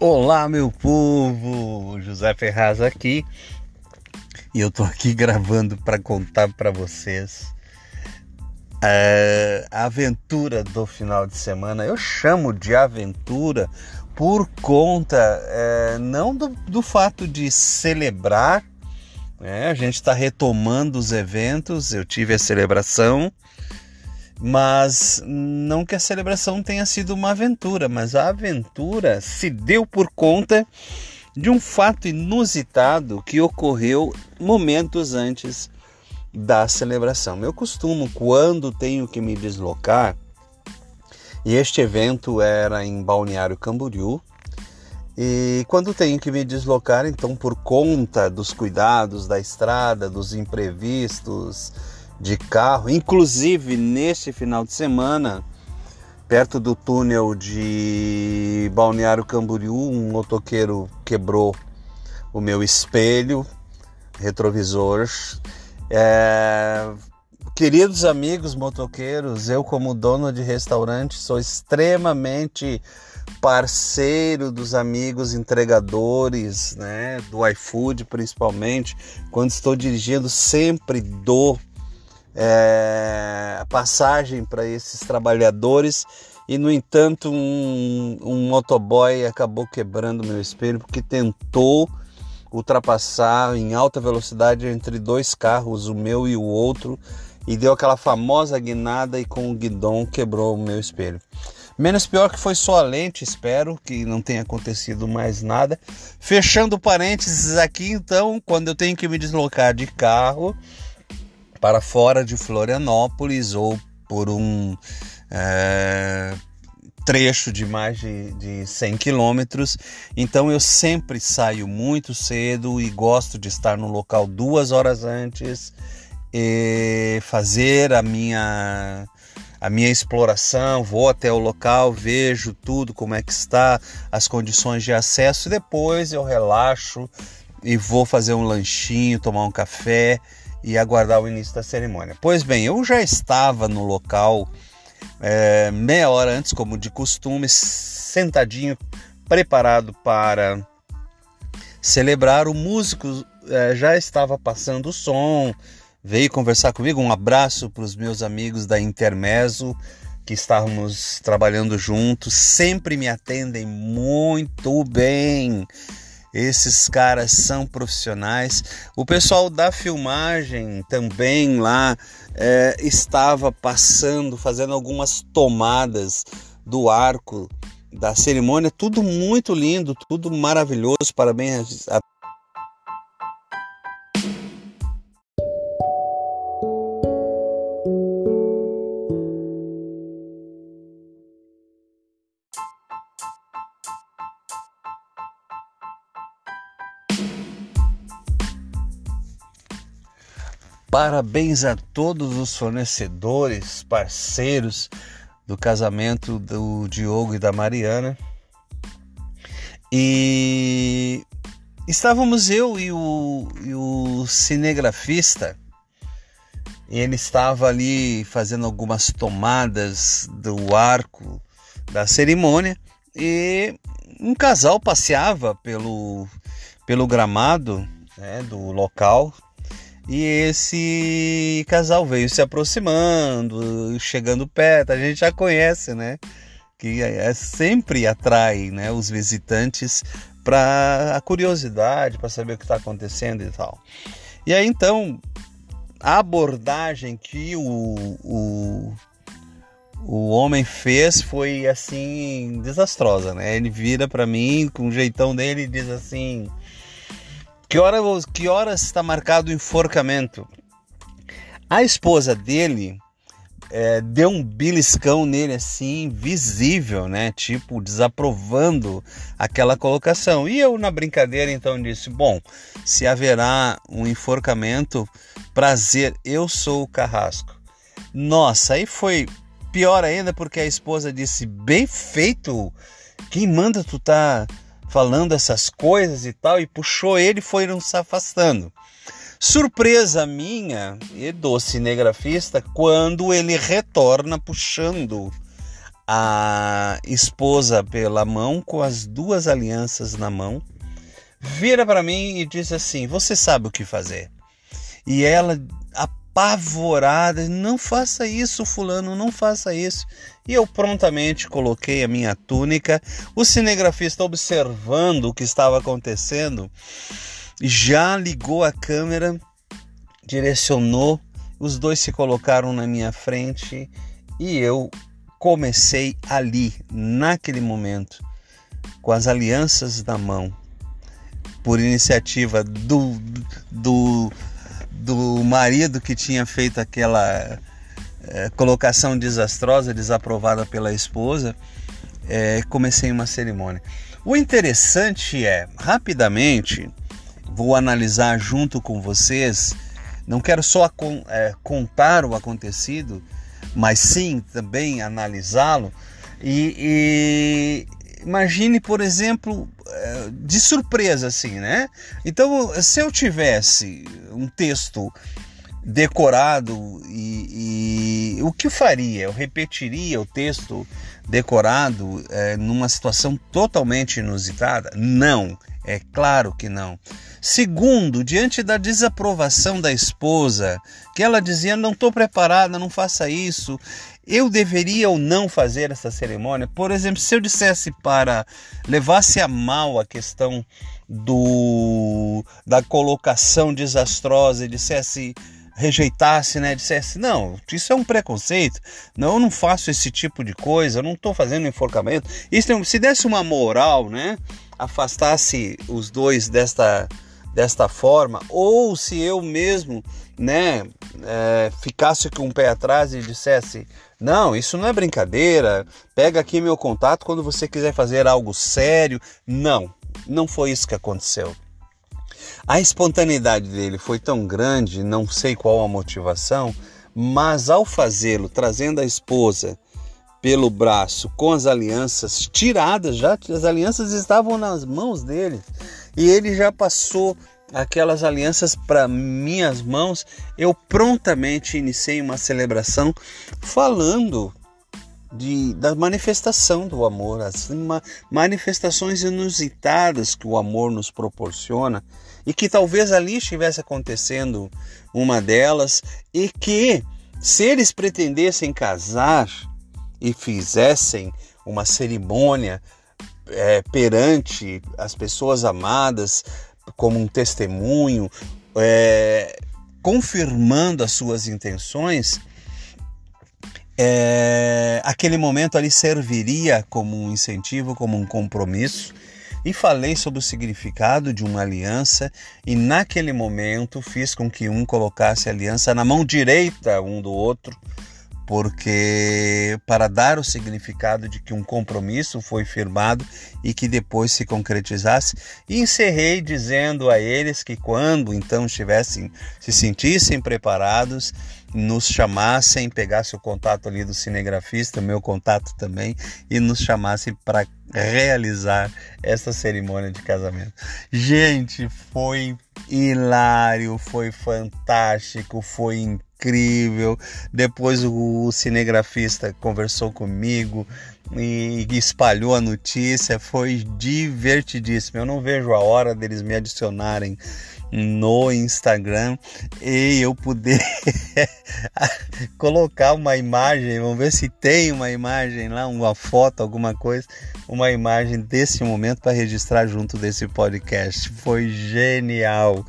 Olá, meu povo! José Ferraz aqui e eu tô aqui gravando para contar para vocês é, a aventura do final de semana. Eu chamo de aventura por conta é, não do, do, fato de celebrar, né? a gente está retomando os eventos. Eu tive a celebração mas não que a celebração tenha sido uma aventura, mas a aventura se deu por conta de um fato inusitado que ocorreu momentos antes da celebração. Eu costumo, quando tenho que me deslocar, e este evento era em Balneário Camboriú, e quando tenho que me deslocar, então, por conta dos cuidados da estrada, dos imprevistos, de carro, inclusive neste final de semana, perto do túnel de Balneário Camboriú, um motoqueiro quebrou o meu espelho retrovisor. É... Queridos amigos motoqueiros, eu como dono de restaurante sou extremamente parceiro dos amigos entregadores, né, do iFood principalmente. Quando estou dirigindo, sempre dou é, passagem para esses trabalhadores e no entanto um, um motoboy acabou quebrando meu espelho porque tentou ultrapassar em alta velocidade entre dois carros, o meu e o outro, e deu aquela famosa guinada e com o guidão quebrou o meu espelho. Menos pior que foi só a lente, espero que não tenha acontecido mais nada. Fechando parênteses aqui, então, quando eu tenho que me deslocar de carro, para fora de Florianópolis ou por um é, trecho de mais de, de 100 quilômetros. Então eu sempre saio muito cedo e gosto de estar no local duas horas antes e fazer a minha a minha exploração, vou até o local, vejo tudo como é que está, as condições de acesso. E depois eu relaxo e vou fazer um lanchinho, tomar um café e aguardar o início da cerimônia. Pois bem, eu já estava no local é, meia hora antes, como de costume, sentadinho, preparado para celebrar. O músico é, já estava passando o som, veio conversar comigo. Um abraço para os meus amigos da Intermeso que estávamos trabalhando juntos, sempre me atendem muito bem. Esses caras são profissionais. O pessoal da filmagem também lá é, estava passando, fazendo algumas tomadas do arco da cerimônia. Tudo muito lindo, tudo maravilhoso. Parabéns a Parabéns a todos os fornecedores, parceiros do casamento do Diogo e da Mariana. E estávamos eu e o, e o cinegrafista. Ele estava ali fazendo algumas tomadas do arco da cerimônia e um casal passeava pelo, pelo gramado né, do local e esse casal veio se aproximando, chegando perto, a gente já conhece, né? Que é, é sempre atrai né, os visitantes para a curiosidade, para saber o que está acontecendo e tal. E aí então, a abordagem que o, o, o homem fez foi assim desastrosa, né? Ele vira para mim com o jeitão dele e diz assim: Que hora, que horas está marcado o enforcamento? A esposa dele é, deu um beliscão nele assim, visível, né? Tipo, desaprovando aquela colocação. E eu, na brincadeira, então disse: Bom, se haverá um enforcamento, prazer, eu sou o carrasco. Nossa, aí foi pior ainda porque a esposa disse: Bem feito, quem manda tu tá falando essas coisas e tal? E puxou ele e foram se afastando. Surpresa minha e do cinegrafista quando ele retorna puxando a esposa pela mão com as duas alianças na mão, vira para mim e diz assim: "Você sabe o que fazer?" E ela apavorada, não faça isso, fulano, não faça isso. E eu prontamente coloquei a minha túnica. O cinegrafista observando o que estava acontecendo, já ligou a câmera, direcionou, os dois se colocaram na minha frente e eu comecei ali, naquele momento, com as alianças na mão, por iniciativa do, do, do marido que tinha feito aquela é, colocação desastrosa, desaprovada pela esposa, é, comecei uma cerimônia. O interessante é, rapidamente, vou analisar junto com vocês. Não quero só é, contar o acontecido, mas sim também analisá-lo. E, e, imagine, por exemplo, de surpresa assim, né? Então, se eu tivesse um texto decorado e, e o que eu faria? Eu repetiria o texto decorado é, numa situação totalmente inusitada? Não, é claro que não. Segundo, diante da desaprovação da esposa, que ela dizia: Não estou preparada, não faça isso, eu deveria ou não fazer essa cerimônia? Por exemplo, se eu dissesse para levasse a mal a questão do da colocação desastrosa e dissesse rejeitasse, né, dissesse não, isso é um preconceito, não, eu não faço esse tipo de coisa, eu não estou fazendo enforcamento. Isso se desse uma moral, né, afastasse os dois desta desta forma, ou se eu mesmo, né, é, ficasse com o pé atrás e dissesse, não, isso não é brincadeira, pega aqui meu contato quando você quiser fazer algo sério. Não, não foi isso que aconteceu. A espontaneidade dele foi tão grande, não sei qual a motivação, mas ao fazê-lo, trazendo a esposa pelo braço com as alianças tiradas, já as alianças estavam nas mãos dele e ele já passou aquelas alianças para minhas mãos, eu prontamente iniciei uma celebração falando de, da manifestação do amor, as manifestações inusitadas que o amor nos proporciona e que talvez ali estivesse acontecendo uma delas e que se eles pretendessem casar e fizessem uma cerimônia é, perante as pessoas amadas como um testemunho, é, confirmando as suas intenções, é, aquele momento ali serviria como um incentivo, como um compromisso. E falei sobre o significado de uma aliança, e naquele momento fiz com que um colocasse a aliança na mão direita um do outro, porque para dar o significado de que um compromisso foi firmado e que depois se concretizasse, encerrei dizendo a eles que quando então estivessem se sentissem preparados, nos chamassem, pegasse o contato ali do cinegrafista, meu contato também, e nos chamassem para realizar essa cerimônia de casamento. Gente, foi hilário, foi fantástico, foi incrível incrível. Depois o cinegrafista conversou comigo e espalhou a notícia. Foi divertidíssimo. Eu não vejo a hora deles me adicionarem no Instagram e eu poder colocar uma imagem, vamos ver se tem uma imagem lá, uma foto, alguma coisa, uma imagem desse momento para registrar junto desse podcast. Foi genial.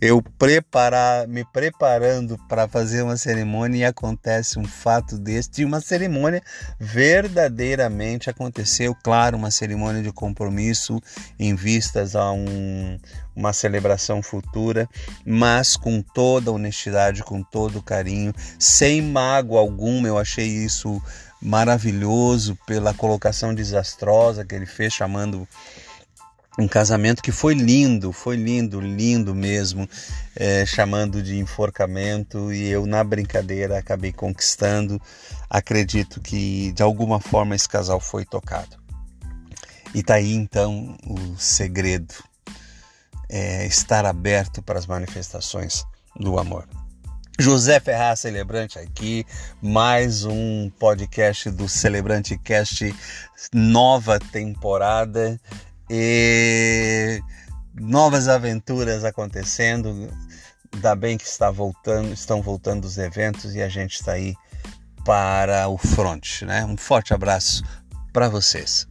Eu preparar, me preparando para fazer uma cerimônia e acontece um fato desse, de uma cerimônia verdadeira Primeiramente aconteceu, claro, uma cerimônia de compromisso em vistas a um, uma celebração futura, mas com toda honestidade, com todo carinho, sem mágoa alguma. Eu achei isso maravilhoso pela colocação desastrosa que ele fez, chamando um casamento que foi lindo, foi lindo, lindo mesmo, é, chamando de enforcamento e eu na brincadeira acabei conquistando. Acredito que de alguma forma esse casal foi tocado. E tá aí então o segredo, é estar aberto para as manifestações do amor. José Ferraz Celebrante aqui, mais um podcast do Celebrante Cast, nova temporada e novas aventuras acontecendo. Ainda bem que está voltando, estão voltando os eventos e a gente está aí para o front, né? Um forte abraço para vocês.